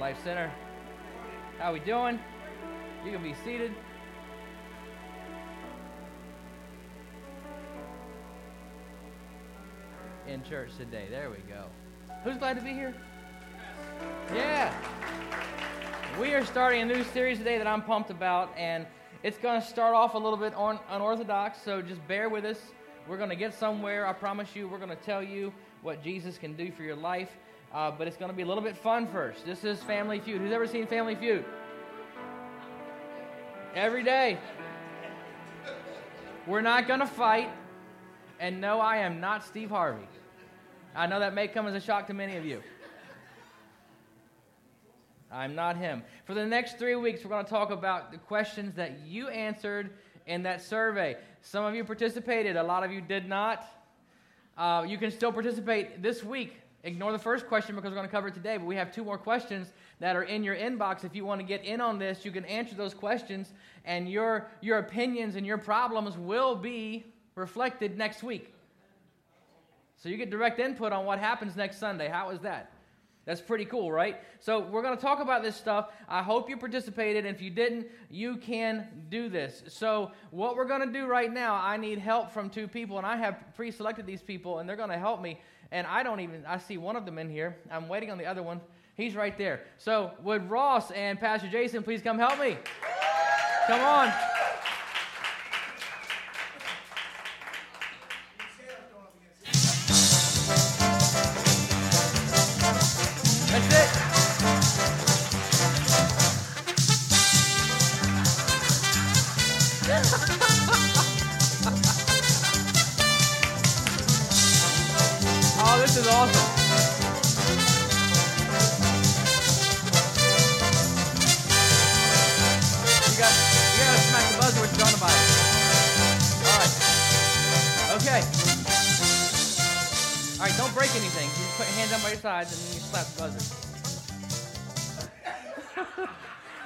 Life Center. How we doing? You can be seated. In church today. There we go. Who's glad to be here? Yeah. We are starting a new series today that I'm pumped about, and it's going to start off a little bit un- unorthodox, so just bear with us. We're going to get somewhere. I promise you, we're going to tell you what Jesus can do for your life, uh, but it's going to be a little bit fun first. This is Family Feud. Who's ever seen Family Feud? Every day. We're not going to fight, and no, I am not Steve Harvey. I know that may come as a shock to many of you. I'm not him. For the next three weeks, we're going to talk about the questions that you answered in that survey. Some of you participated, a lot of you did not. Uh, you can still participate this week. Ignore the first question because we're going to cover it today, but we have two more questions that are in your inbox. If you want to get in on this, you can answer those questions, and your, your opinions and your problems will be reflected next week. So you get direct input on what happens next Sunday. How is that? That's pretty cool, right? So we're going to talk about this stuff. I hope you participated. If you didn't, you can do this. So what we're going to do right now, I need help from two people, and I have pre-selected these people, and they're going to help me. And I don't even, I see one of them in here. I'm waiting on the other one. He's right there. So would Ross and Pastor Jason please come help me? Come on.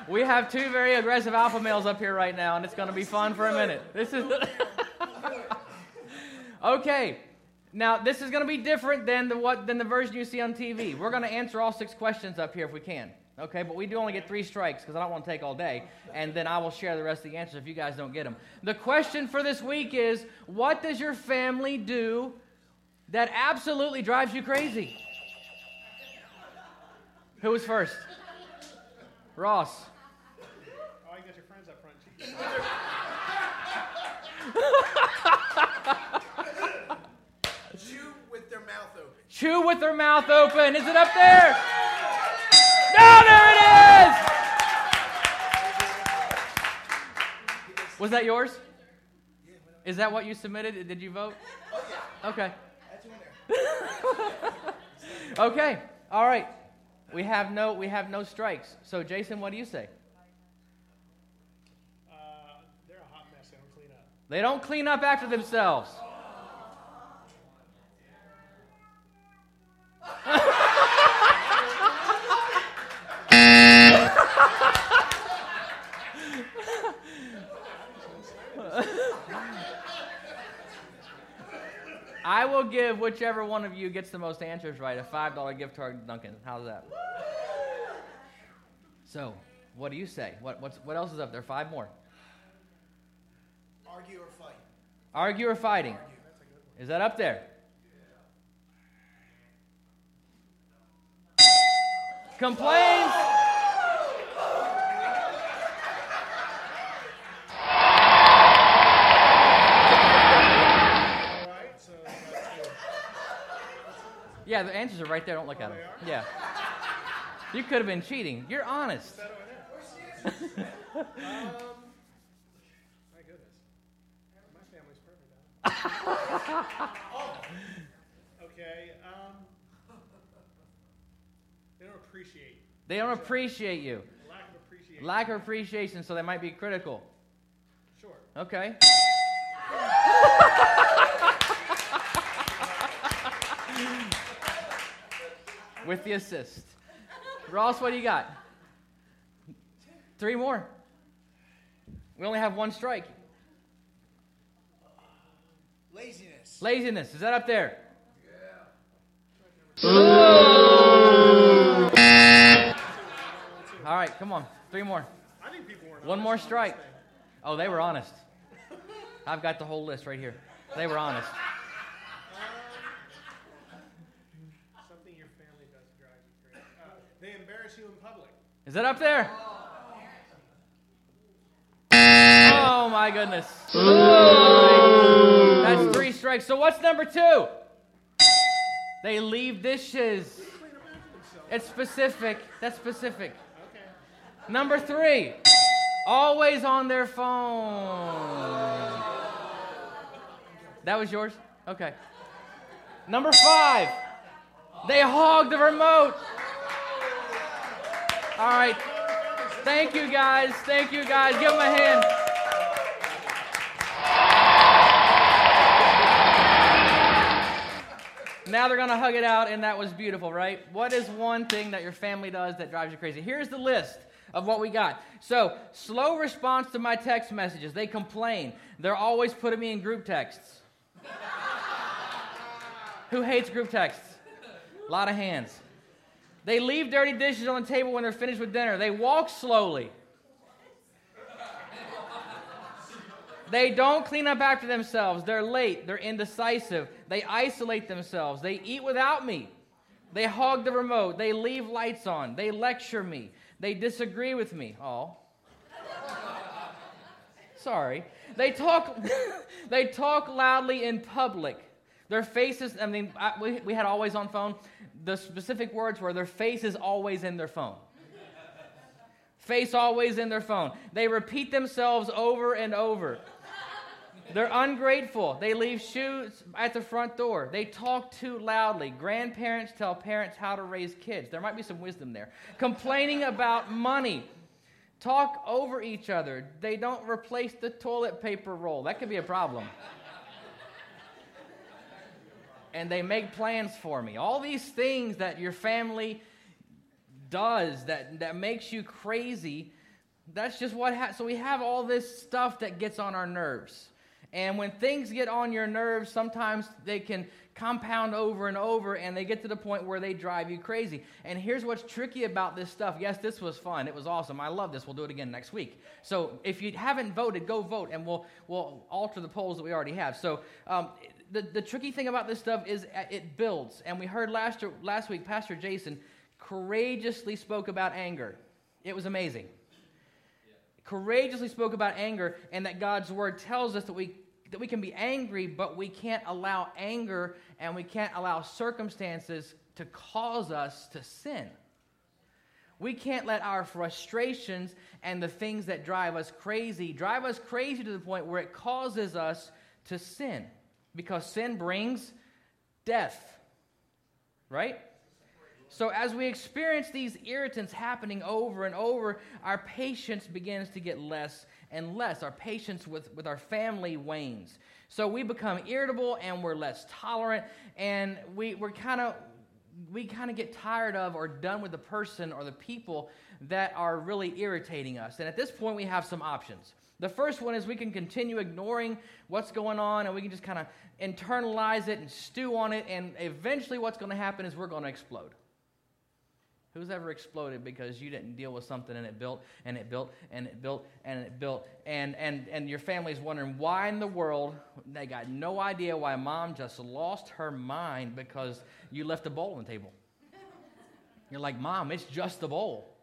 We have two very aggressive alpha males up here right now, and it's going to be fun for a minute. This is. okay. Now this is going to be different than the what than the version you see on TV. We're going to answer all six questions up here if we can. Okay, but we do only get three strikes because I don't want to take all day, and then I will share the rest of the answers if you guys don't get them. The question for this week is: What does your family do that absolutely drives you crazy? Who was first? Ross. Oh, you got your friends up front. Jeez. Chew with their mouth open. Chew with their mouth open. Is it up there? No, there it is! Was that yours? Is that what you submitted? Did you vote? Oh, okay. That's in there. Okay. All right. We have no we have no strikes. So Jason, what do you say? Uh, they're a hot mess. They don't clean up. They don't clean up after themselves. I will give whichever one of you gets the most answers right a $5 gift card to Dunkin'. How's that? So, what do you say? What, what else is up there? Five more. Argue or fight. Argue or fighting? Is that up there? Complaints? All right, so. Yeah, the answers are right there. Don't look at them. Yeah. You could have been cheating. You're honest. That over there. um, my goodness. My family's perfect. Huh? okay. Um, they don't appreciate. They don't appreciate you. Lack of appreciation. Lack of appreciation, so they might be critical. Sure. Okay. With the assist. Ross, what do you got? Three more. We only have one strike. Laziness. Laziness. Is that up there? Yeah. All right, come on, three more. I think people weren't. One more strike. Oh, they were honest. I've got the whole list right here. They were honest. Something your family does drive you crazy. Uh, they embarrass you in public. Is that up there? Oh my goodness. That's So what's number two? They leave dishes. It's specific. That's specific. Okay. Number three, always on their phone. That was yours? Okay. Number five, they hog the remote. All right. Thank you guys. Thank you guys. Give them a hand. Now they're going to hug it out, and that was beautiful, right? What is one thing that your family does that drives you crazy? Here's the list of what we got. So, slow response to my text messages. They complain. They're always putting me in group texts. Who hates group texts? A lot of hands. They leave dirty dishes on the table when they're finished with dinner. They walk slowly. They don't clean up after themselves. They're late. They're indecisive. They isolate themselves. They eat without me. They hog the remote. They leave lights on. They lecture me. They disagree with me. Oh. Sorry. They talk they talk loudly in public. Their faces, I mean, I, we, we had always on phone. The specific words were their face is always in their phone. Face always in their phone. They repeat themselves over and over. They're ungrateful. They leave shoes at the front door. They talk too loudly. Grandparents tell parents how to raise kids. There might be some wisdom there. Complaining about money. Talk over each other. They don't replace the toilet paper roll. That could be a problem. and they make plans for me. All these things that your family does that, that makes you crazy, that's just what happens. So we have all this stuff that gets on our nerves. And when things get on your nerves, sometimes they can compound over and over, and they get to the point where they drive you crazy. And here's what's tricky about this stuff. Yes, this was fun. It was awesome. I love this. We'll do it again next week. So if you haven't voted, go vote, and we'll, we'll alter the polls that we already have. So um, the, the tricky thing about this stuff is uh, it builds. And we heard last, last week, Pastor Jason courageously spoke about anger. It was amazing courageously spoke about anger and that God's word tells us that we that we can be angry but we can't allow anger and we can't allow circumstances to cause us to sin. We can't let our frustrations and the things that drive us crazy drive us crazy to the point where it causes us to sin because sin brings death. Right? So, as we experience these irritants happening over and over, our patience begins to get less and less. Our patience with, with our family wanes. So, we become irritable and we're less tolerant, and we, we're kind of we kind of get tired of or done with the person or the people that are really irritating us. And at this point, we have some options. The first one is we can continue ignoring what's going on and we can just kind of internalize it and stew on it, and eventually, what's going to happen is we're going to explode. Who's ever exploded because you didn't deal with something and it built and it built and it built and it built and and and your family's wondering why in the world they got no idea why mom just lost her mind because you left a bowl on the table. You're like, "Mom, it's just a bowl.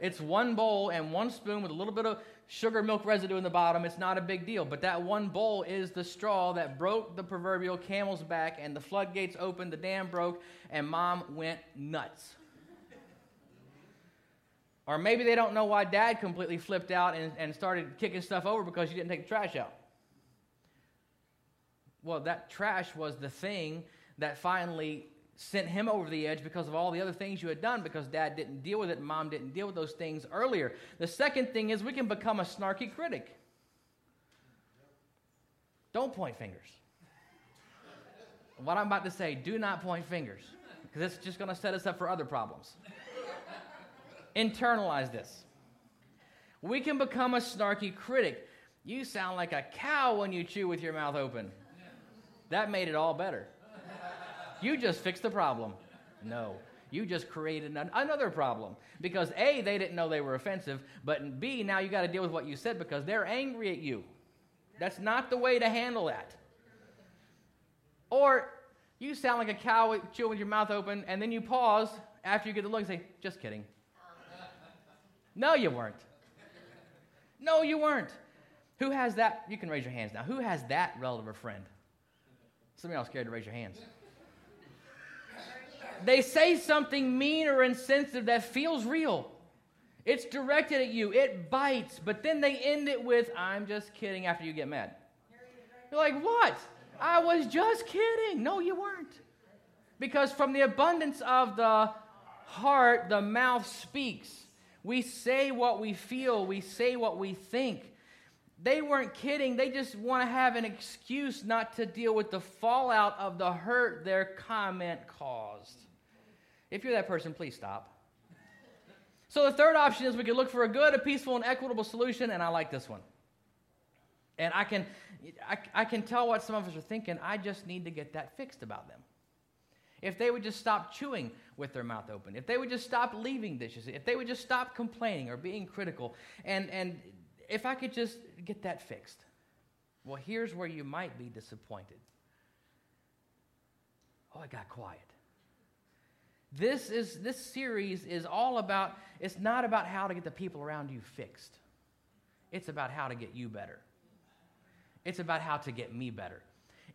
It's one bowl and one spoon with a little bit of sugar milk residue in the bottom. It's not a big deal, but that one bowl is the straw that broke the proverbial camel's back and the floodgates opened, the dam broke and mom went nuts." Or maybe they don't know why dad completely flipped out and, and started kicking stuff over because you didn't take the trash out. Well, that trash was the thing that finally sent him over the edge because of all the other things you had done because dad didn't deal with it and mom didn't deal with those things earlier. The second thing is we can become a snarky critic. Don't point fingers. What I'm about to say, do not point fingers because it's just going to set us up for other problems. Internalize this. We can become a snarky critic. You sound like a cow when you chew with your mouth open. That made it all better. You just fixed the problem. No. You just created an, another problem because A, they didn't know they were offensive, but B, now you got to deal with what you said because they're angry at you. That's not the way to handle that. Or you sound like a cow chewing with your mouth open, and then you pause after you get the look and say, just kidding. No, you weren't. No, you weren't. Who has that? You can raise your hands now. Who has that relative or friend? Some of y'all scared to raise your hands. They say something mean or insensitive that feels real. It's directed at you, it bites, but then they end it with, I'm just kidding after you get mad. You're like, what? I was just kidding. No, you weren't. Because from the abundance of the heart, the mouth speaks. We say what we feel, we say what we think. They weren't kidding. They just want to have an excuse not to deal with the fallout of the hurt their comment caused. If you're that person, please stop. So the third option is we could look for a good, a peaceful, and equitable solution, and I like this one. And I can, I, I can tell what some of us are thinking. I just need to get that fixed about them. If they would just stop chewing with their mouth open, if they would just stop leaving dishes, if they would just stop complaining or being critical, and, and if I could just get that fixed. Well, here's where you might be disappointed. Oh, I got quiet. This is this series is all about it's not about how to get the people around you fixed. It's about how to get you better. It's about how to get me better.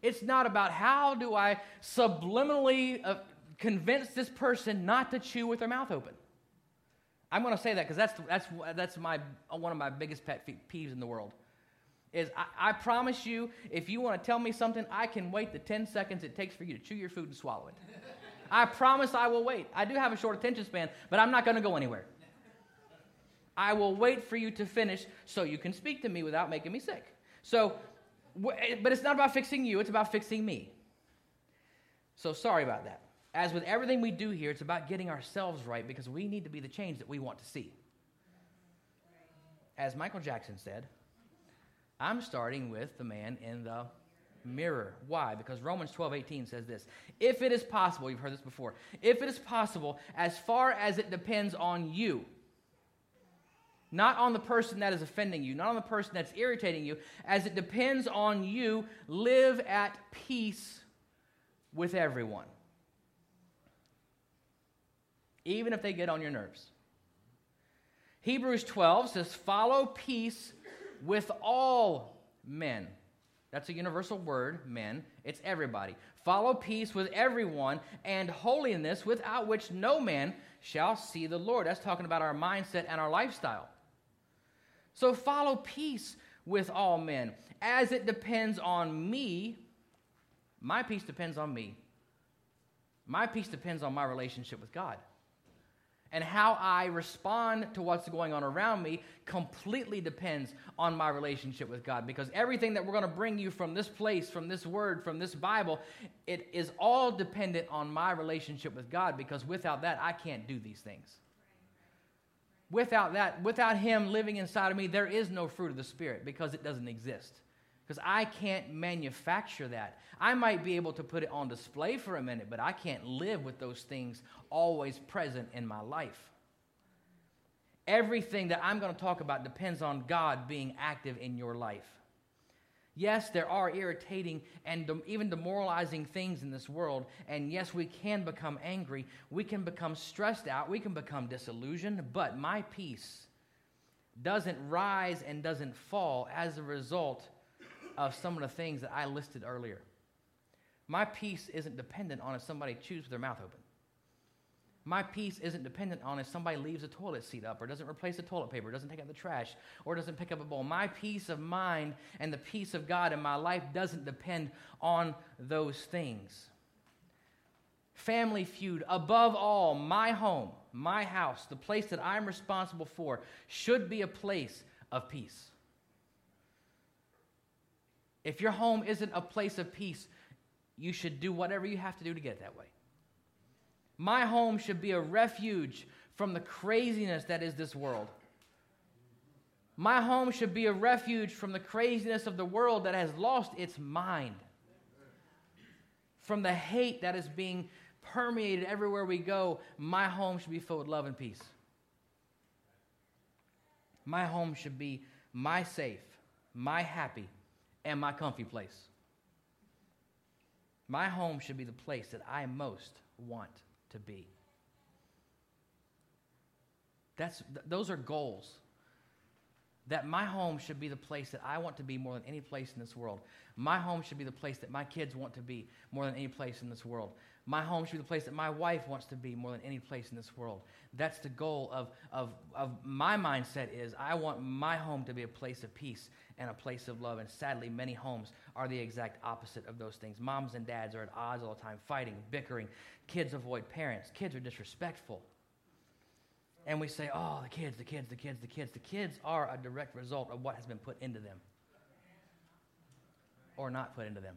It's not about how do I subliminally uh, convince this person not to chew with their mouth open. I'm going to say that because that's, that's, that's my, one of my biggest pet peeves in the world. Is I, I promise you, if you want to tell me something, I can wait the 10 seconds it takes for you to chew your food and swallow it. I promise I will wait. I do have a short attention span, but I'm not going to go anywhere. I will wait for you to finish so you can speak to me without making me sick. So, eh, but it's not about fixing you, it's about fixing me. So sorry about that. As with everything we do here, it's about getting ourselves right because we need to be the change that we want to see. As Michael Jackson said, I'm starting with the man in the mirror. Why? Because Romans 12, 18 says this. If it is possible, you've heard this before, if it is possible, as far as it depends on you, not on the person that is offending you, not on the person that's irritating you, as it depends on you, live at peace with everyone even if they get on your nerves. Hebrews 12 says, Follow peace with all men. That's a universal word, men. It's everybody. Follow peace with everyone and holiness, without which no man shall see the Lord. That's talking about our mindset and our lifestyle. So follow peace with all men. As it depends on me, my peace depends on me. My peace depends on my relationship with God and how I respond to what's going on around me completely depends on my relationship with God. Because everything that we're going to bring you from this place, from this word, from this Bible, it is all dependent on my relationship with God. Because without that, I can't do these things. Without that, without Him living inside of me, there is no fruit of the Spirit because it doesn't exist because I can't manufacture that. I might be able to put it on display for a minute, but I can't live with those things always present in my life. Everything that I'm going to talk about depends on God being active in your life. Yes, there are irritating and even demoralizing things in this world. And yes, we can become angry. We can become stressed out. We can become disillusioned. But my peace doesn't rise and doesn't fall as a result of some of the things that I listed earlier. My peace isn't dependent on if somebody chews with their mouth open. My peace isn't dependent on if somebody leaves a toilet seat up or doesn't replace the toilet paper, doesn't take out the trash, or doesn't pick up a bowl. My peace of mind and the peace of God in my life doesn't depend on those things. Family feud, above all, my home, my house, the place that I'm responsible for, should be a place of peace. If your home isn't a place of peace, you should do whatever you have to do to get it that way. My home should be a refuge from the craziness that is this world. My home should be a refuge from the craziness of the world that has lost its mind, from the hate that is being permeated everywhere we go. My home should be filled with love and peace. My home should be my safe, my happy, and my comfy place. My home should be the place that I most want to be. That's, th- those are goals. That my home should be the place that I want to be more than any place in this world. My home should be the place that my kids want to be more than any place in this world. My home should be the place that my wife wants to be more than any place in this world. That's the goal of, of, of my mindset is I want my home to be a place of peace and a place of love. And sadly, many homes are the exact opposite of those things. Moms and dads are at odds all the time, fighting, bickering. Kids avoid parents. Kids are disrespectful. And we say, oh, the kids, the kids, the kids, the kids. The kids are a direct result of what has been put into them or not put into them.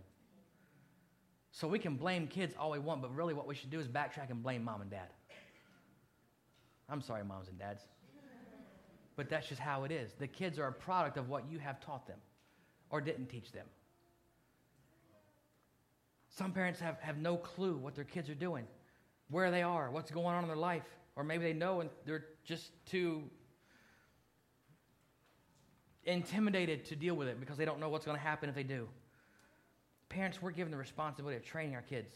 So we can blame kids all we want, but really what we should do is backtrack and blame mom and dad. I'm sorry, moms and dads. But that's just how it is. The kids are a product of what you have taught them or didn't teach them. Some parents have, have no clue what their kids are doing, where they are, what's going on in their life. Or maybe they know and they're just too intimidated to deal with it because they don't know what's going to happen if they do. Parents, we're given the responsibility of training our kids,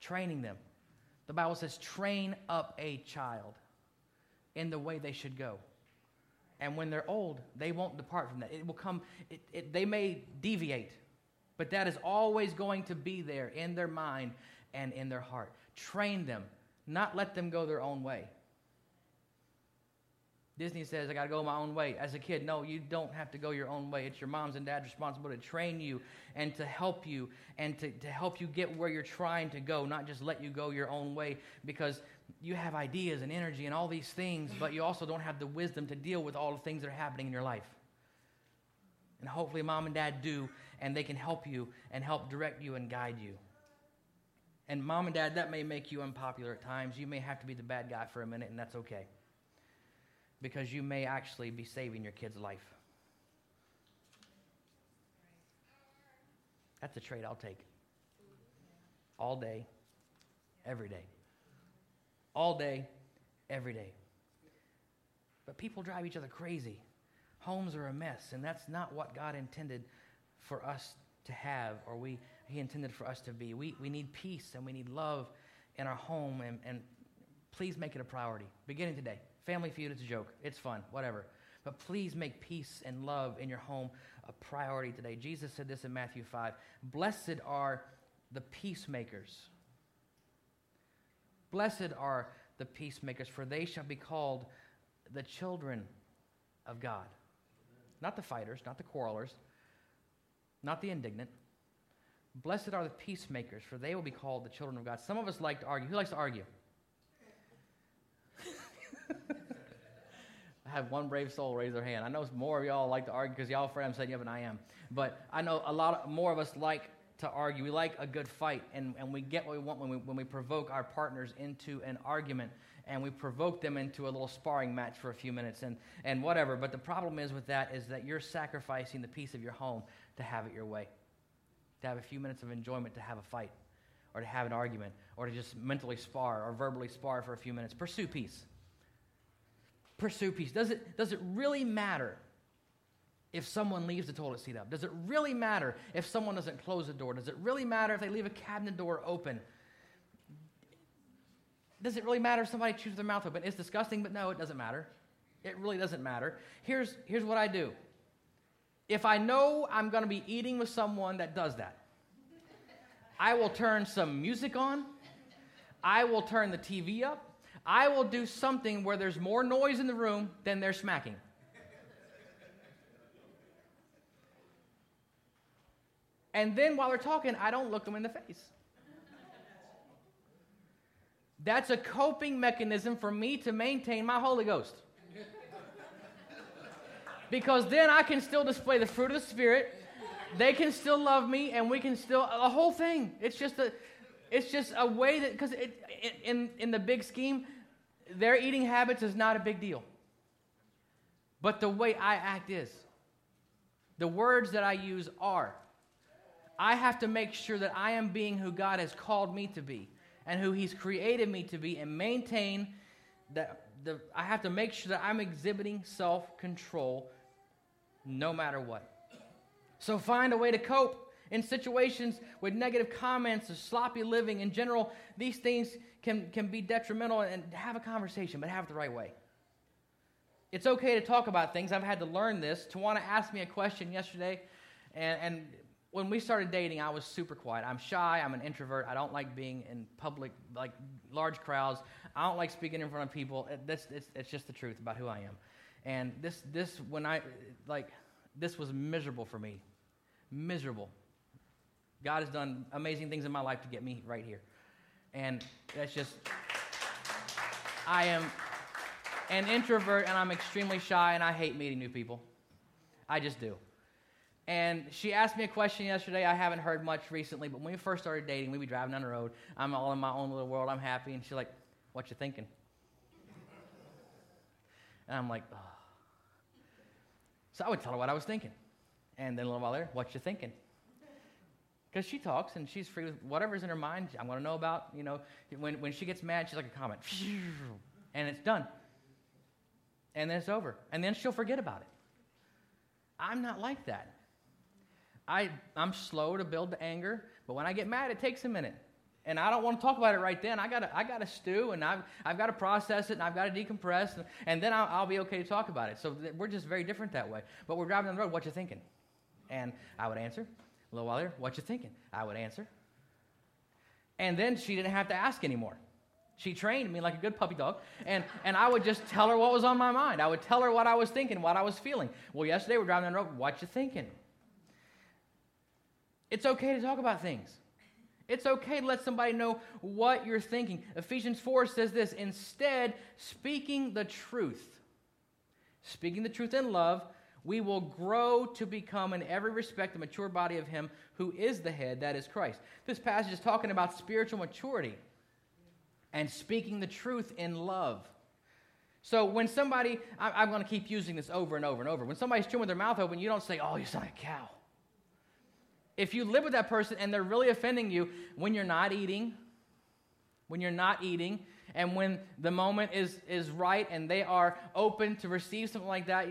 training them. The Bible says, train up a child in the way they should go. And when they're old, they won't depart from that. It will come, it, it, they may deviate, but that is always going to be there in their mind and in their heart. Train them, not let them go their own way. Disney says, I got to go my own way. As a kid, no, you don't have to go your own way. It's your mom's and dad's responsibility to train you and to help you and to, to help you get where you're trying to go, not just let you go your own way because you have ideas and energy and all these things, but you also don't have the wisdom to deal with all the things that are happening in your life. And hopefully, mom and dad do, and they can help you and help direct you and guide you. And mom and dad, that may make you unpopular at times. You may have to be the bad guy for a minute, and that's okay because you may actually be saving your kid's life. That's a trade I'll take. All day, every day. All day, every day. But people drive each other crazy. Homes are a mess, and that's not what God intended for us to have or we, He intended for us to be. We, we need peace and we need love in our home, and, and please make it a priority, beginning today. Family feud, it's a joke. It's fun, whatever. But please make peace and love in your home a priority today. Jesus said this in Matthew 5 Blessed are the peacemakers. Blessed are the peacemakers, for they shall be called the children of God. Not the fighters, not the quarrelers, not the indignant. Blessed are the peacemakers, for they will be called the children of God. Some of us like to argue. Who likes to argue? I have one brave soul raise their hand. I know more of y'all like to argue because y'all afraid I'm setting you up, and I am. But I know a lot of, more of us like to argue. We like a good fight, and, and we get what we want when we, when we provoke our partners into an argument and we provoke them into a little sparring match for a few minutes and, and whatever. But the problem is with that is that you're sacrificing the peace of your home to have it your way, to have a few minutes of enjoyment to have a fight or to have an argument or to just mentally spar or verbally spar for a few minutes. Pursue peace pursue peace? Does it, does it really matter if someone leaves the toilet seat up? Does it really matter if someone doesn't close the door? Does it really matter if they leave a cabinet door open? Does it really matter if somebody chews their mouth open? It's disgusting, but no, it doesn't matter. It really doesn't matter. Here's, here's what I do. If I know I'm going to be eating with someone that does that, I will turn some music on. I will turn the TV up. I will do something where there's more noise in the room than they're smacking. And then while they're talking, I don't look them in the face. That's a coping mechanism for me to maintain my Holy Ghost. Because then I can still display the fruit of the Spirit. They can still love me, and we can still, the whole thing. It's just a, it's just a way that, because in, in the big scheme, their eating habits is not a big deal. But the way I act is. The words that I use are. I have to make sure that I am being who God has called me to be. and who He's created me to be and maintain that the, I have to make sure that I'm exhibiting self control no matter what. So find a way to cope in situations with negative comments or sloppy living. In general, these things can, can be detrimental and have a conversation, but have it the right way. It's okay to talk about things. I've had to learn this. Tawana asked me a question yesterday, and, and when we started dating, I was super quiet. I'm shy. I'm an introvert. I don't like being in public, like large crowds. I don't like speaking in front of people. It's, it's just the truth about who I am. And this this when I like this was miserable for me, miserable. God has done amazing things in my life to get me right here, and that's just I am an introvert and I'm extremely shy and I hate meeting new people. I just do. And she asked me a question yesterday. I haven't heard much recently, but when we first started dating, we'd be driving down the road. I'm all in my own little world. I'm happy. And she's like, What you thinking? And I'm like, oh. So I would tell her what I was thinking. And then a little while later, What you thinking? Because she talks and she's free with whatever's in her mind. I'm going to know about, you know, when, when she gets mad, she's like a comment. And it's done. And then it's over. And then she'll forget about it. I'm not like that. I, I'm slow to build the anger, but when I get mad, it takes a minute. And I don't want to talk about it right then. I got I to stew, and I've, I've got to process it, and I've got to decompress, and, and then I'll, I'll, be okay to talk about it. So th- we're just very different that way. But we're driving down the road, what you thinking? And I would answer. A little while later, what you thinking? I would answer. And then she didn't have to ask anymore. She trained me like a good puppy dog, and, and I would just tell her what was on my mind. I would tell her what I was thinking, what I was feeling. Well, yesterday we're driving down the road, what you thinking? It's okay to talk about things. It's okay to let somebody know what you're thinking. Ephesians 4 says this instead, speaking the truth, speaking the truth in love, we will grow to become, in every respect, the mature body of Him who is the head, that is Christ. This passage is talking about spiritual maturity and speaking the truth in love. So when somebody, I'm going to keep using this over and over and over. When somebody's chewing their mouth open, you don't say, oh, you sound like a cow if you live with that person and they're really offending you when you're not eating, when you're not eating, and when the moment is, is right and they are open to receive something like that,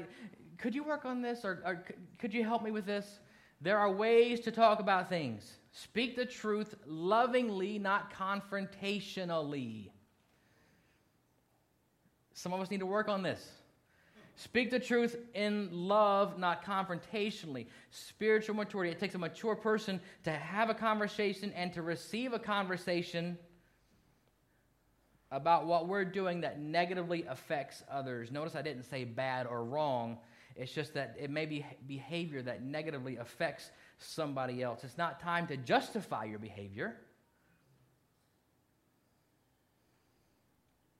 could you work on this or, or could you help me with this? There are ways to talk about things. Speak the truth lovingly, not confrontationally. Some of us need to work on this. Speak the truth in love, not confrontationally. Spiritual maturity. It takes a mature person to have a conversation and to receive a conversation about what we're doing that negatively affects others. Notice I didn't say bad or wrong. It's just that it may be behavior that negatively affects somebody else. It's not time to justify your behavior.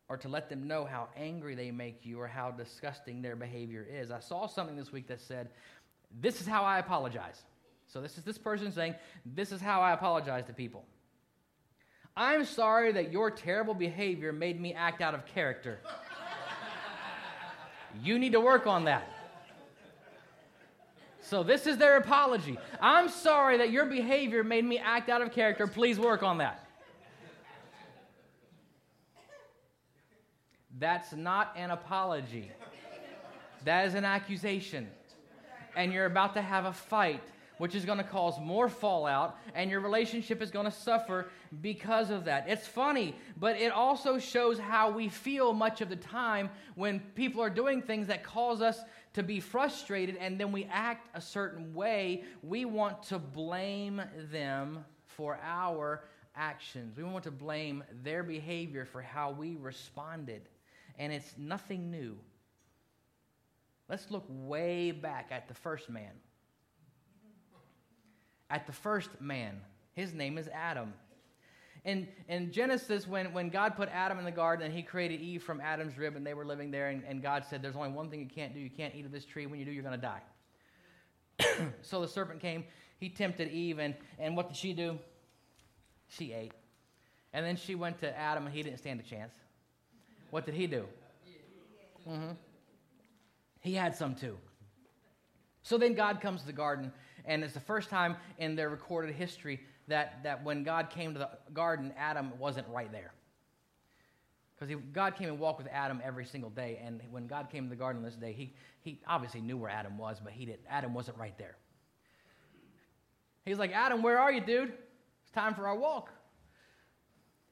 or to let them know how angry they make you or how disgusting their behavior is. I saw something this week that said, This is how I apologize. So, this is this person saying, This is how I apologize to people. I'm sorry that your terrible behavior made me act out of character. you need to work on that. So, this is their apology. I'm sorry that your behavior made me act out of character. Please work on that. That's not an apology. That is an accusation. And you're about to have a fight, which is going to cause more fallout, and your relationship is going to suffer because of that. It's funny, but it also shows how we feel much of the time when people are doing things that cause us to be frustrated, and then we act a certain way. We want to blame them for our actions, we want to blame their behavior for how we responded and it's nothing new. Let's look way back at the first man. At the first man, his name is Adam. In, in Genesis, when, when God put Adam in the garden and he created Eve from Adam's rib and they were living there, and, and God said, There's only one thing you can't do. You can't eat of this tree. When you do, you're going to die. so the serpent came, he tempted Eve, and, and what did she do? She ate. And then she went to Adam, and he didn't stand a chance. What did he do? Mm-hmm. He had some too. So then God comes to the garden, and it's the first time in their recorded history that, that when God came to the garden, Adam wasn't right there. Because God came and walked with Adam every single day, and when God came to the garden this day, he, he obviously knew where Adam was, but he did, Adam wasn't right there. He's like, Adam, where are you, dude? It's time for our walk.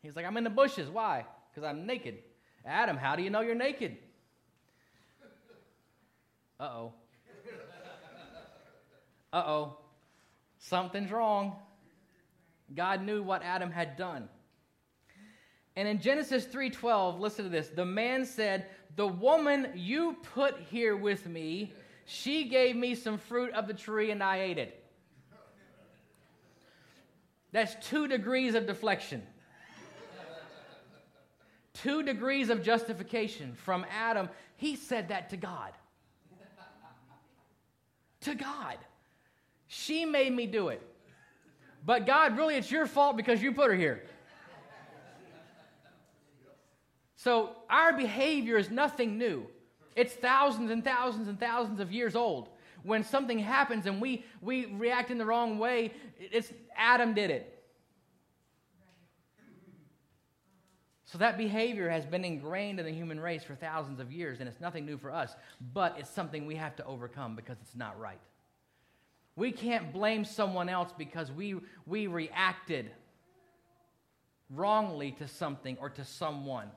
He's like, I'm in the bushes. Why? Because I'm naked. Adam, how do you know you're naked? Uh oh. Uh oh. Something's wrong. God knew what Adam had done. And in Genesis 3:12, listen to this. The man said, "The woman you put here with me, she gave me some fruit of the tree and I ate it." That's 2 degrees of deflection. 2 degrees of justification from Adam. He said that to God. to God. She made me do it. But God, really, it's your fault because you put her here. So our behavior is nothing new. It's thousands and thousands and thousands of years old. When something happens and we, we react in the wrong way, it's Adam did it. So that behavior has been ingrained in the human race for thousands of years, and it's nothing new for us, but it's something we have to overcome because it's not right. We can't blame someone else because we, we reacted wrongly to something or to someone.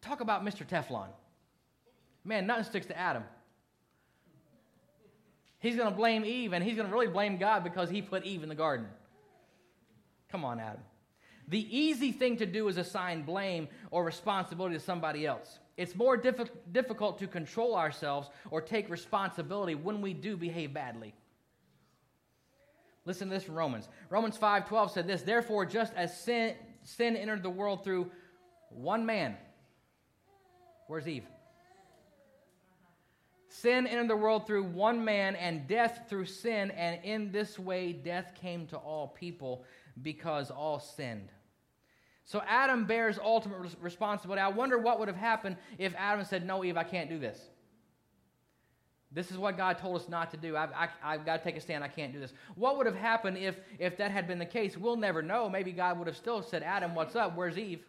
Talk about Mr. Teflon. Man, nothing sticks to Adam. He's going to blame Eve, and he's going to really blame God because he put Eve in the garden. Come on, Adam. The easy thing to do is assign blame or responsibility to somebody else. It's more diffi- difficult to control ourselves or take responsibility when we do behave badly. Listen to this from Romans. Romans 5:12 said this, "Therefore just as sin, sin entered the world through one man, Where's Eve? Sin entered the world through one man, and death through sin, and in this way death came to all people because all sinned. So Adam bears ultimate responsibility. I wonder what would have happened if Adam said, No, Eve, I can't do this. This is what God told us not to do. I've, I, have got to take a stand. I can't do this. What would have happened if, if that had been the case? We'll never know. Maybe God would have still said, Adam, what's up? Where's Eve?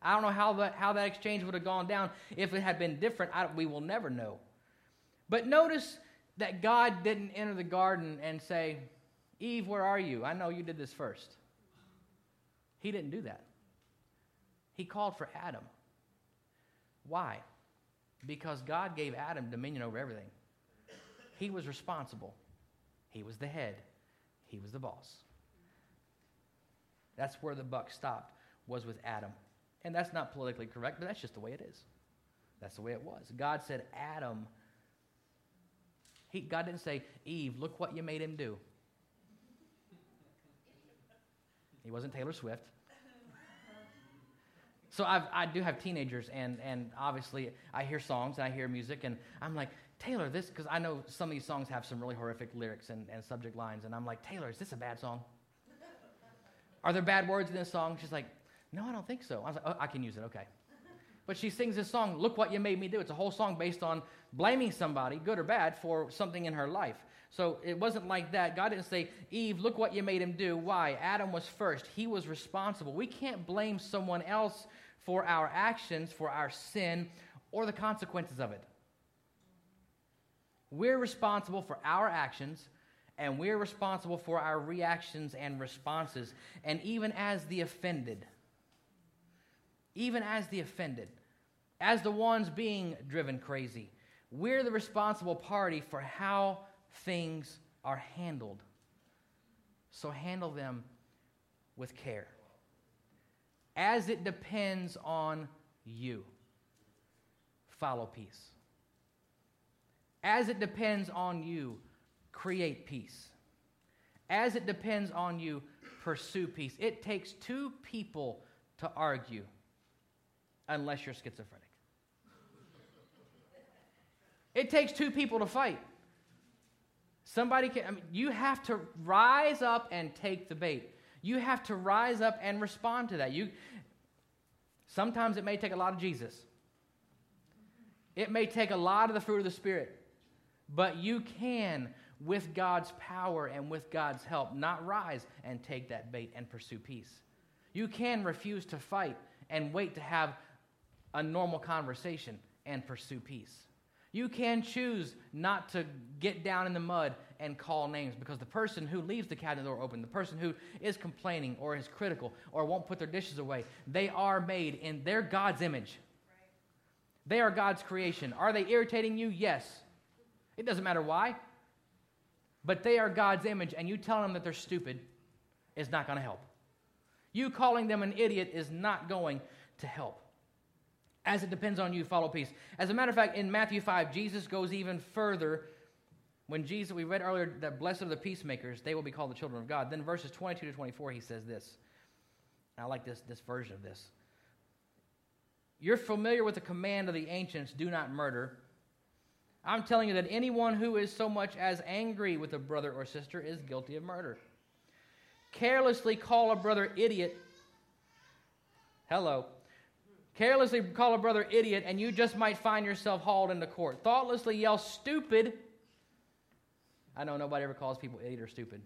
I don't know how that, how that exchange would have gone down. If it had been different, I, we will never know. But notice that God didn't enter the garden and say, Eve, where are you? I know you did this first. He didn't do that. He called for Adam. Why? Because God gave Adam dominion over everything. He was responsible, he was the head, he was the boss. That's where the buck stopped, was with Adam. And that's not politically correct, but that's just the way it is. That's the way it was. God said, Adam, he, God didn't say, Eve, look what you made him do. He wasn't Taylor Swift. So I've, i do have teenagers, and, and obviously I hear songs and I hear music, and I'm like, Taylor, this, because I know some of these songs have some really horrific lyrics and, and subject lines, and I'm like, Taylor, is this a bad song? Are there bad words in this song? She's like, no, I don't think so. I was like, oh, I can use it, okay. But she sings this song, Look What You Made Me Do. It's a whole song based on blaming somebody, good or bad, for something in her life. So it wasn't like that. God didn't say, Eve, look what you made him do. Why? Adam was first. He was responsible. We can't blame someone else for our actions, for our sin, or the consequences of it. We're responsible for our actions, and we're responsible for our reactions and responses, and even as the offended even as the offended, as the ones being driven crazy. We're the responsible party for how things are handled. So handle them with care. As it depends on you, follow peace. As it depends on you, create peace. As it depends on you, pursue peace. It takes two people to argue unless you're schizophrenic. It takes two people to fight. Somebody can, I mean, you have to rise up and take the bait. You have to rise up and respond to that. You, sometimes it may take a lot of Jesus. It may take a lot of the fruit of the Spirit. But you can with God's power and with God's help, not rise and take that bait and pursue peace. You can refuse to fight and wait to have a normal conversation and pursue peace. You can choose not to get down in the mud and call names because the person who leaves the cabinet door open, the person who is complaining or is critical or won't put their dishes away, they are made in their God's image. They are God's creation. Are they irritating you? Yes. It doesn't matter why. But they are God's image, and you telling them that they're stupid is not going to help. You calling them an idiot is not going to help. As it depends on you, follow peace. As a matter of fact, in Matthew 5, Jesus goes even further. When Jesus, we read earlier that blessed are the peacemakers, they will be called the children of God. Then verses 22 to 24, he says this. I like this, this version of this. You're familiar with the command of the ancients do not murder. I'm telling you that anyone who is so much as angry with a brother or sister is guilty of murder. Carelessly call a brother idiot. Hello. Carelessly call a brother idiot, and you just might find yourself hauled into court. Thoughtlessly yell stupid. I know nobody ever calls people idiot or stupid.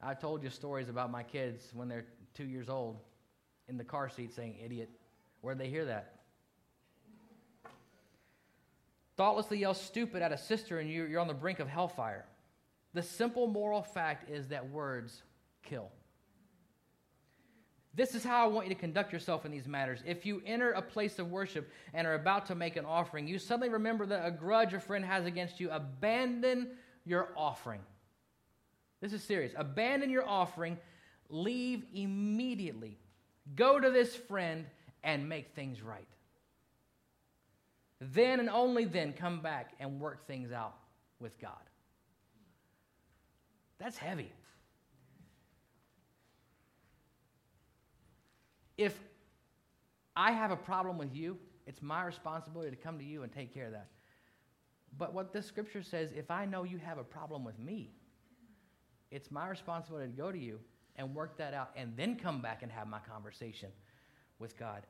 I've told you stories about my kids when they're two years old in the car seat saying idiot. Where'd they hear that? Thoughtlessly yell stupid at a sister and you're on the brink of hellfire. The simple moral fact is that words kill. This is how I want you to conduct yourself in these matters. If you enter a place of worship and are about to make an offering, you suddenly remember that a grudge a friend has against you, abandon your offering. This is serious. Abandon your offering, leave immediately. Go to this friend and make things right. Then and only then come back and work things out with God. That's heavy. If I have a problem with you, it's my responsibility to come to you and take care of that. But what this scripture says, if I know you have a problem with me, it's my responsibility to go to you and work that out and then come back and have my conversation with God.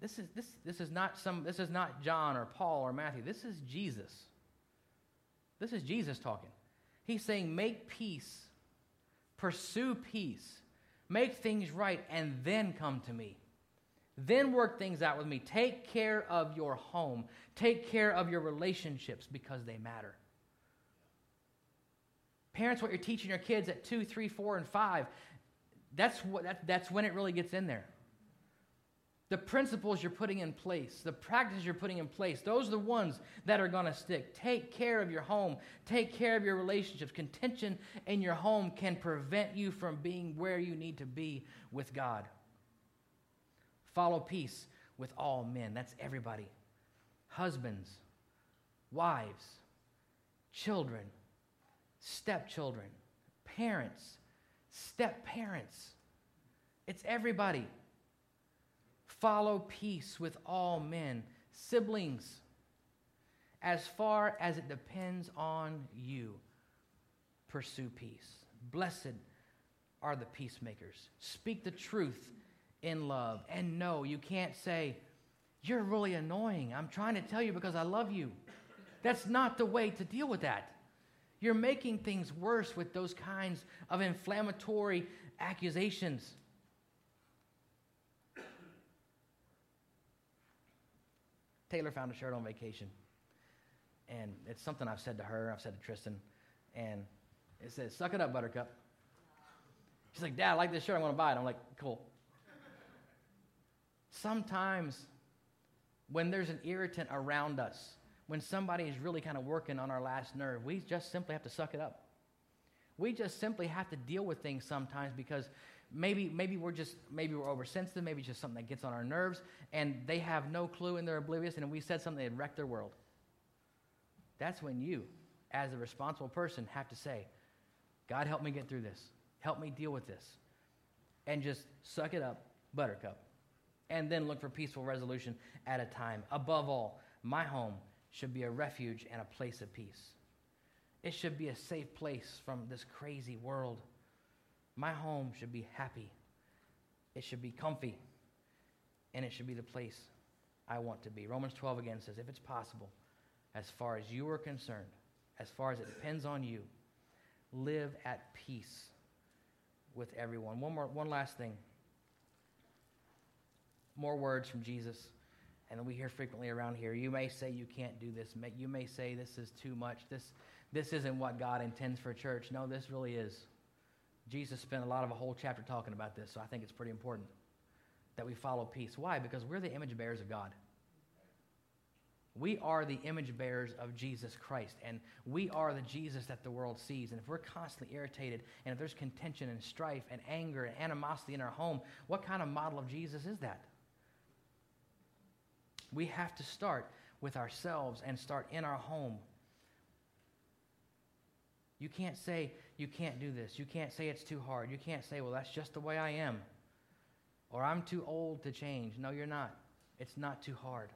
This is, this, this is not some this is not John or Paul or Matthew. This is Jesus. This is Jesus talking. He's saying, make peace, pursue peace, make things right, and then come to me. Then work things out with me. Take care of your home. Take care of your relationships because they matter. Parents, what you're teaching your kids at two, three, four, and five, that's, what, that, that's when it really gets in there the principles you're putting in place, the practices you're putting in place, those are the ones that are going to stick. Take care of your home, take care of your relationships. Contention in your home can prevent you from being where you need to be with God. Follow peace with all men. That's everybody. Husbands, wives, children, stepchildren, parents, step parents. It's everybody. Follow peace with all men, siblings, as far as it depends on you. Pursue peace. Blessed are the peacemakers. Speak the truth in love. And no, you can't say, You're really annoying. I'm trying to tell you because I love you. That's not the way to deal with that. You're making things worse with those kinds of inflammatory accusations. Taylor found a shirt on vacation. And it's something I've said to her, I've said to Tristan, and it says, Suck it up, Buttercup. She's like, Dad, I like this shirt, I'm gonna buy it. I'm like, Cool. Sometimes when there's an irritant around us, when somebody is really kind of working on our last nerve, we just simply have to suck it up. We just simply have to deal with things sometimes because maybe maybe we're just maybe we're oversensitive maybe just something that gets on our nerves and they have no clue and they're oblivious and we said something that wrecked their world. That's when you as a responsible person have to say god help me get through this. Help me deal with this. And just suck it up buttercup. And then look for peaceful resolution at a time. Above all my home should be a refuge and a place of peace. It should be a safe place from this crazy world my home should be happy, it should be comfy, and it should be the place I want to be. Romans 12 again says, if it's possible, as far as you are concerned, as far as it depends on you, live at peace with everyone. One more, one last thing. More words from Jesus, and we hear frequently around here. You may say you can't do this. You may say this is too much. This, this isn't what God intends for church. No, this really is. Jesus spent a lot of a whole chapter talking about this, so I think it's pretty important that we follow peace. Why? Because we're the image bearers of God. We are the image bearers of Jesus Christ, and we are the Jesus that the world sees. And if we're constantly irritated, and if there's contention and strife and anger and animosity in our home, what kind of model of Jesus is that? We have to start with ourselves and start in our home. You can't say, you can't do this. You can't say it's too hard. You can't say, well, that's just the way I am. Or I'm too old to change. No, you're not. It's not too hard.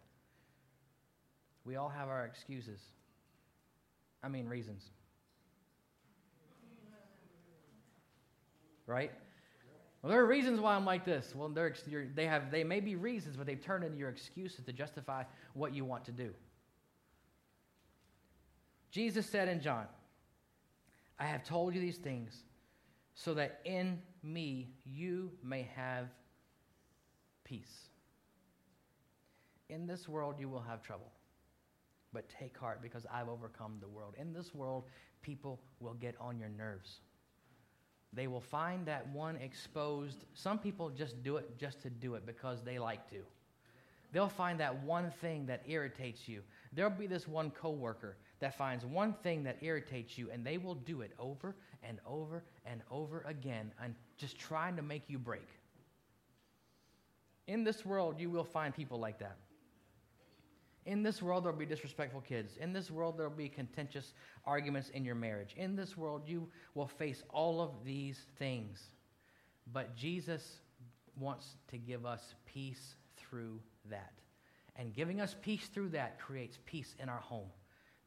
We all have our excuses. I mean, reasons. Right? Well, there are reasons why I'm like this. Well, they have they may be reasons, but they've turned into your excuses to justify what you want to do. Jesus said in John, "I have told you these things so that in me you may have peace. In this world you will have trouble." but take heart because I've overcome the world. In this world, people will get on your nerves. They will find that one exposed. Some people just do it just to do it because they like to. They'll find that one thing that irritates you. There'll be this one coworker that finds one thing that irritates you, and they will do it over and over and over again, and just trying to make you break. In this world, you will find people like that. In this world, there'll be disrespectful kids. In this world, there'll be contentious arguments in your marriage. In this world, you will face all of these things. But Jesus wants to give us peace through that. And giving us peace through that creates peace in our home.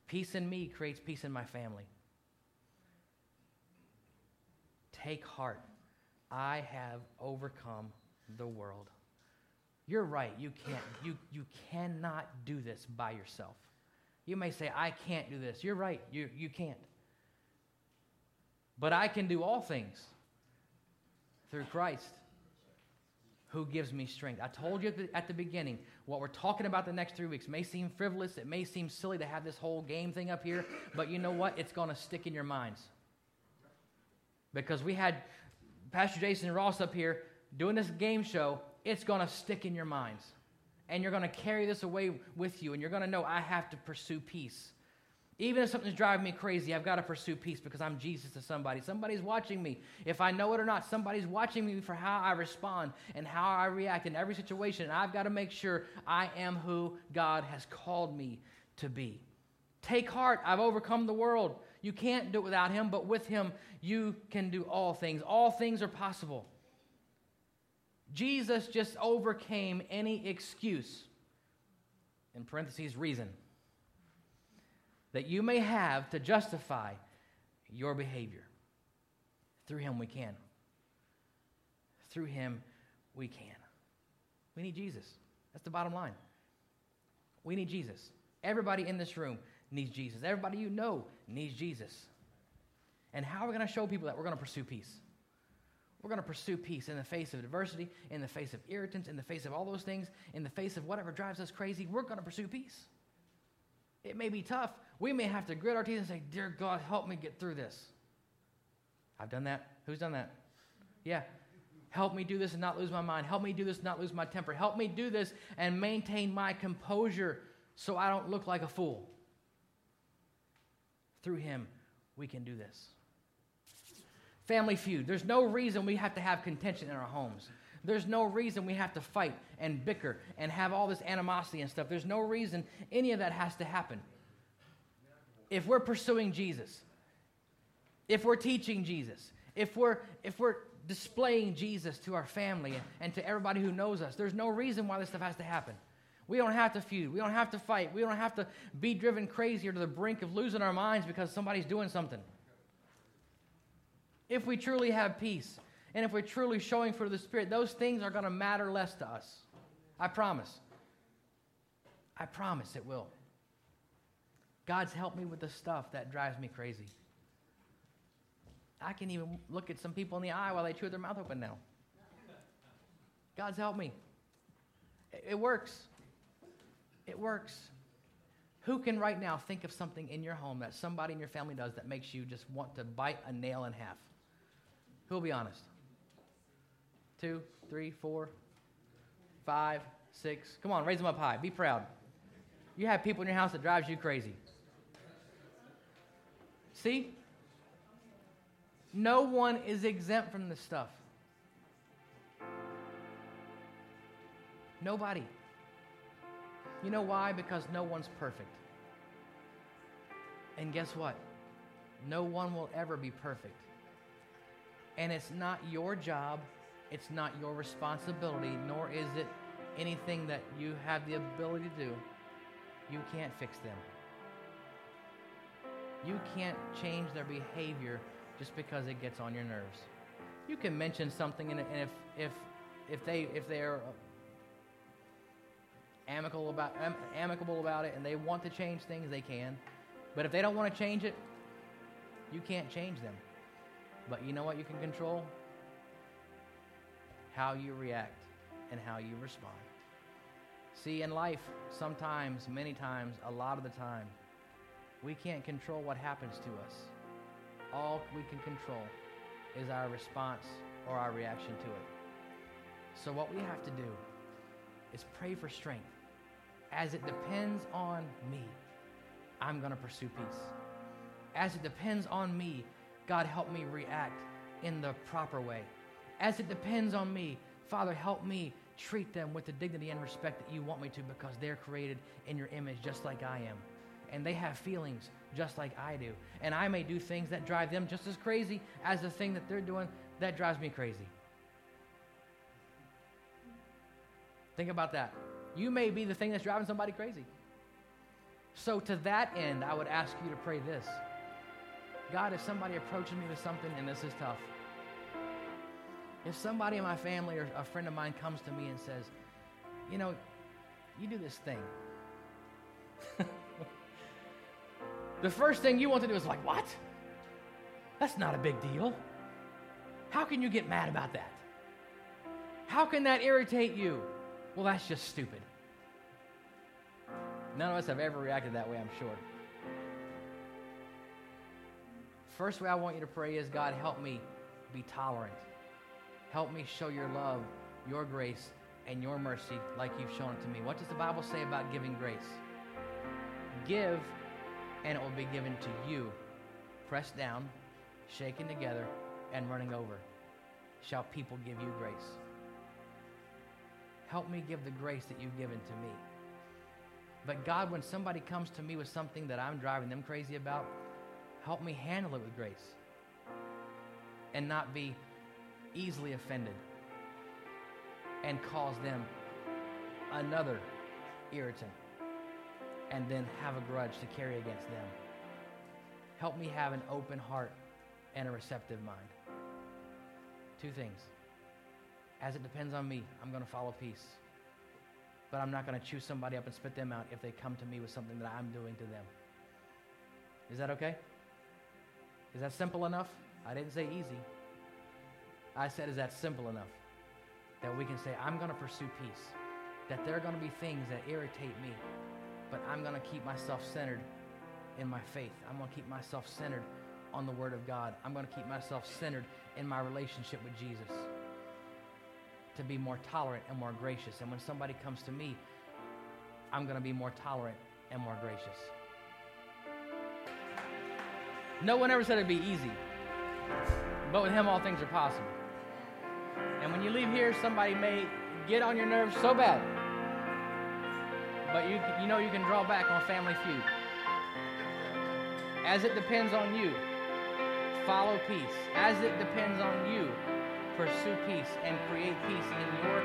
Peace in me creates peace in my family. Take heart. I have overcome the world. You're right. You can't. You, you cannot do this by yourself. You may say, I can't do this. You're right. You, you can't. But I can do all things through Christ who gives me strength. I told you at the, at the, beginning, what we're talking about the next three weeks may seem frivolous. It may seem silly to have this whole game thing up here, but you know what? It's going to stick in your minds. Because we had Pastor Jason Ross up here doing this game show, it's going to stick in your minds. And you're going to carry this away with you, and you're going to know I have to pursue peace. Even if something's driving me crazy, I've got to pursue peace because I'm Jesus to somebody. Somebody's watching me. If I know it or not, somebody's watching me for how I respond and how I react in every situation. And I've got to make sure I am who God has called me to be. Take heart, I've overcome the world. You can't do it without Him, but with Him, you can do all things. All things are possible. Jesus just overcame any excuse, in parentheses, reason, that you may have to justify your behavior. Through him we can. Through him we can. We need Jesus. That's the bottom line. We need Jesus. Everybody in this room needs Jesus. Everybody you know needs Jesus. And how are we going to show people that we're going to pursue peace? We're going to pursue peace in the face of adversity, in the face of irritants, in the face of all those things, in the face of whatever drives us crazy. We're going to pursue peace. It may be tough. We may have to grit our teeth and say, Dear God, help me get through this. I've done that. Who's done that? Yeah. Help me do this and not lose my mind. Help me do this and not lose my temper. Help me do this and maintain my composure so I don't look like a fool. Through him, we can do this. Family feud. There's no reason we have to have contention in our homes. There's no reason we have to fight and bicker and have all this animosity and stuff. There's no reason any of that has to happen. If we're pursuing Jesus, if we're teaching Jesus, if we're, if we're displaying Jesus to our family and, and to everybody who knows us, there's no reason why this stuff has to happen. We don't have to feud. We don't have to fight. We don't have to be driven crazy or to the brink of losing our minds because somebody's doing something if we truly have peace and if we're truly showing for the Spirit, those things are going to matter less to us. I promise. I promise it will. God's helped me with the stuff that drives me crazy. I can even look at some people in the eye while they chew their mouth open now. God's helped me. It works. It works. Who can right now think of something in your home that somebody in your family does that makes you just want to bite a nail in half? Who'll be honest? Two, three, four, five, six. Come on, raise them up high. Be proud. You have people in your house that drives you crazy. See? No one is exempt from this stuff. Nobody. You know why? Because no one's perfect. And guess what? No one will ever be perfect. And it's not your job, it's not your responsibility, nor is it anything that you have the ability to do. You can't fix them. You can't change their behavior just because it gets on your nerves. You can mention something, and if if if they if they're amicable about am, amicable about it and they want to change things, they can. But if they don't want to change it, you can't change them. But you know what you can control? How you react and how you respond. See, in life, sometimes, many times, a lot of the time, we can't control what happens to us. All we can control is our response or our reaction to it. So, what we have to do is pray for strength. As it depends on me, I'm going to pursue peace. As it depends on me, God, help me react in the proper way. As it depends on me, Father, help me treat them with the dignity and respect that you want me to because they're created in your image just like I am. And they have feelings just like I do. And I may do things that drive them just as crazy as the thing that they're doing that drives me crazy. Think about that. You may be the thing that's driving somebody crazy. So, to that end, I would ask you to pray this God, if somebody approaches me with something, and this is tough, if somebody in my family or a friend of mine comes to me and says, You know, you do this thing. the first thing you want to do is like, What? That's not a big deal. How can you get mad about that? How can that irritate you? Well, that's just stupid. None of us have ever reacted that way, I'm sure. First way I want you to pray is God, help me be tolerant. Help me show your love, your grace, and your mercy like you've shown it to me. What does the Bible say about giving grace? Give, and it will be given to you. Pressed down, shaken together, and running over. Shall people give you grace? Help me give the grace that you've given to me. But God, when somebody comes to me with something that I'm driving them crazy about, help me handle it with grace and not be easily offended and cause them another irritant and then have a grudge to carry against them. Help me have an open heart and a receptive mind. Two things. As it depends on me, I'm going to follow peace. But I'm not going to chew somebody up and spit them out if they come to me with something that I'm doing to them. Is that okay? Is that simple enough? I didn't say easy. I said, is that simple enough? That we can say, I'm going to pursue peace. That there are going to be things that irritate me, but I'm going to keep myself centered in my faith. I'm going to keep myself centered on the Word of God. I'm going to keep myself centered in my relationship with Jesus to be more tolerant and more gracious. And when somebody comes to me, I'm going to be more tolerant and more gracious. No one ever said it'd be easy, but with Him, all things are possible. And when you leave here, somebody may get on your nerves so bad, but you, you know you can draw back on Family Feud. As it depends on you, follow peace. As it depends on you, pursue peace and create peace in your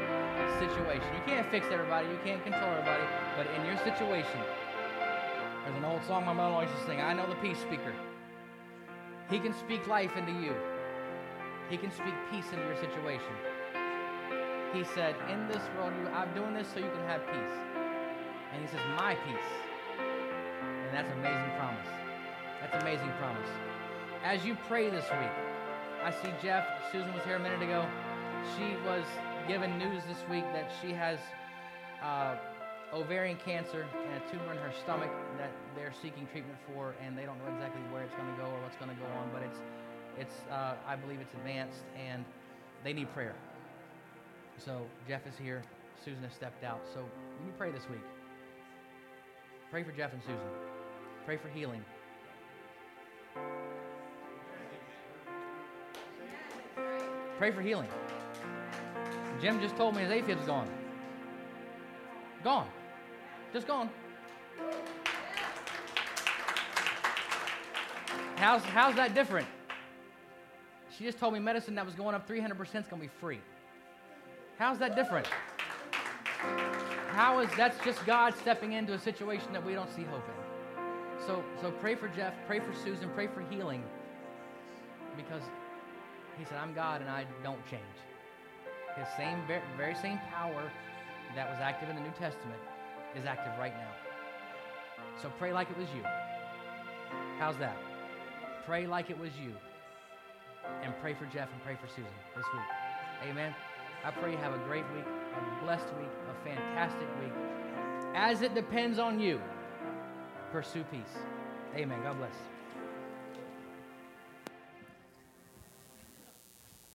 situation. You can't fix everybody, you can't control everybody, but in your situation, there's an old song my mother always used to sing I know the peace speaker. He can speak life into you, he can speak peace into your situation. He said, In this world, I'm doing this so you can have peace. And he says, My peace. And that's amazing promise. That's amazing promise. As you pray this week, I see Jeff, Susan was here a minute ago. She was given news this week that she has uh, ovarian cancer and a tumor in her stomach that they're seeking treatment for, and they don't know exactly where it's going to go or what's going to go on, but it's, it's uh, I believe it's advanced, and they need prayer. So Jeff is here. Susan has stepped out. So when you pray this week, pray for Jeff and Susan. Pray for healing. Pray for healing. Jim just told me his AFib's gone. Gone. Just gone. How's, how's that different? She just told me medicine that was going up 300% is going to be free. How's that different? How is that's just God stepping into a situation that we don't see hope in. So so pray for Jeff, pray for Susan, pray for healing. Because he said, I'm God and I don't change. His same very same power that was active in the New Testament is active right now. So pray like it was you. How's that? Pray like it was you. And pray for Jeff and pray for Susan this week. Amen. I pray you have a great week, a blessed week, a fantastic week. As it depends on you, pursue peace. Amen. God bless.